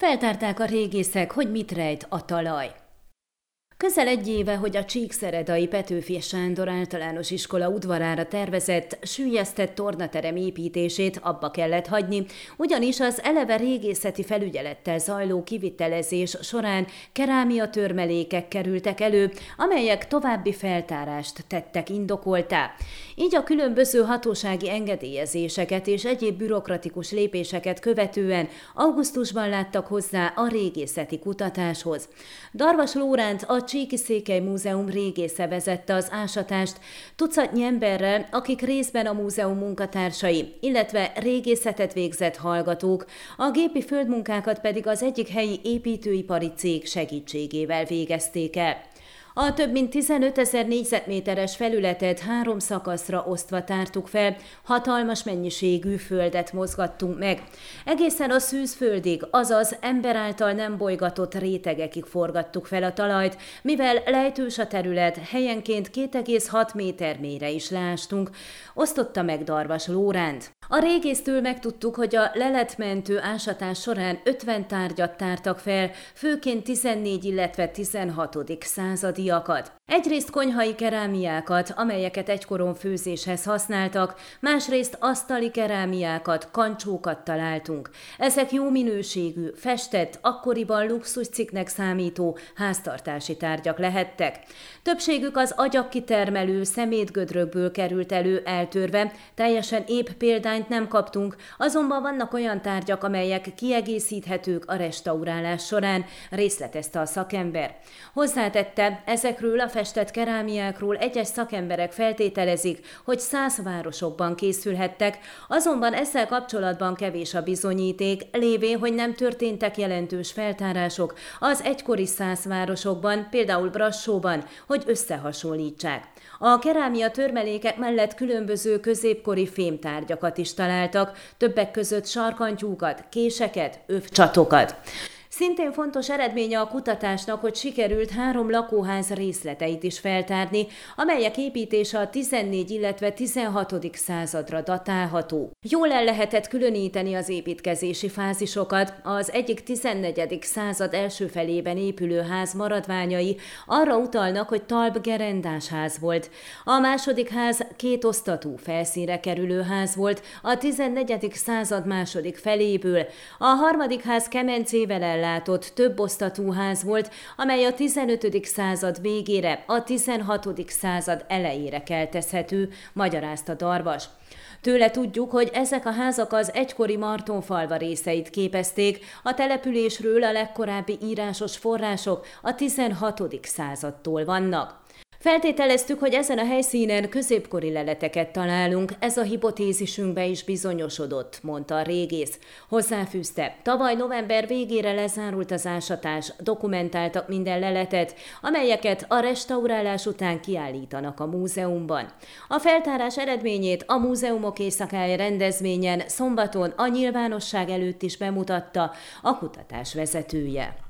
Feltárták a régészek, hogy mit rejt a talaj. Közel egy éve, hogy a Csíkszeredai Petőfi Sándor általános iskola udvarára tervezett, sűjesztett tornaterem építését abba kellett hagyni, ugyanis az eleve régészeti felügyelettel zajló kivitelezés során kerámia törmelékek kerültek elő, amelyek további feltárást tettek indokoltá. Így a különböző hatósági engedélyezéseket és egyéb bürokratikus lépéseket követően augusztusban láttak hozzá a régészeti kutatáshoz. Darvas Lóránt a Csíki Székely Múzeum régésze vezette az ásatást, tucatnyi emberrel, akik részben a múzeum munkatársai, illetve régészetet végzett hallgatók, a gépi földmunkákat pedig az egyik helyi építőipari cég segítségével végezték el. A több mint 15 ezer négyzetméteres felületet három szakaszra osztva tártuk fel, hatalmas mennyiségű földet mozgattunk meg. Egészen a szűzföldig, azaz ember által nem bolygatott rétegekig forgattuk fel a talajt, mivel lejtős a terület, helyenként 2,6 méter mélyre is lástunk, osztotta meg Darvas Lóránt. A régésztől megtudtuk, hogy a leletmentő ásatás során 50 tárgyat tártak fel, főként 14, illetve 16. századiakat. Egyrészt konyhai kerámiákat, amelyeket egykoron főzéshez használtak, másrészt asztali kerámiákat, kancsókat találtunk. Ezek jó minőségű, festett, akkoriban luxuscikknek számító háztartási tárgyak lehettek. Többségük az agyakkitermelő szemétgödrökből került elő eltörve, teljesen épp példányt nem kaptunk, azonban vannak olyan tárgyak, amelyek kiegészíthetők a restaurálás során, részletezte a szakember. Hozzátette, ezekről a festett kerámiákról egyes szakemberek feltételezik, hogy száz városokban készülhettek, azonban ezzel kapcsolatban kevés a bizonyíték, lévén, hogy nem történtek jelentős feltárások az egykori száz városokban, például Brassóban, hogy összehasonlítsák. A kerámia törmelékek mellett különböző középkori fémtárgyakat is találtak, többek között sarkantyúkat, késeket, övcsatokat. Szintén fontos eredménye a kutatásnak, hogy sikerült három lakóház részleteit is feltárni, amelyek építése a 14, illetve 16. századra datálható. Jól el lehetett különíteni az építkezési fázisokat, az egyik 14. század első felében épülő ház maradványai arra utalnak, hogy talp gerendás ház volt. A második ház két osztatú felszínre kerülő ház volt, a 14. század második feléből, a harmadik ház kemencével ellátó ellátott több osztatú ház volt, amely a 15. század végére, a 16. század elejére keltezhető, magyarázta Darvas. Tőle tudjuk, hogy ezek a házak az egykori Martonfalva részeit képezték, a településről a legkorábbi írásos források a 16. századtól vannak. Feltételeztük, hogy ezen a helyszínen középkori leleteket találunk, ez a hipotézisünkbe is bizonyosodott, mondta a régész. Hozzáfűzte, tavaly november végére lezárult az ásatás, dokumentáltak minden leletet, amelyeket a restaurálás után kiállítanak a múzeumban. A feltárás eredményét a Múzeumok éjszakája rendezvényen szombaton a nyilvánosság előtt is bemutatta a kutatás vezetője.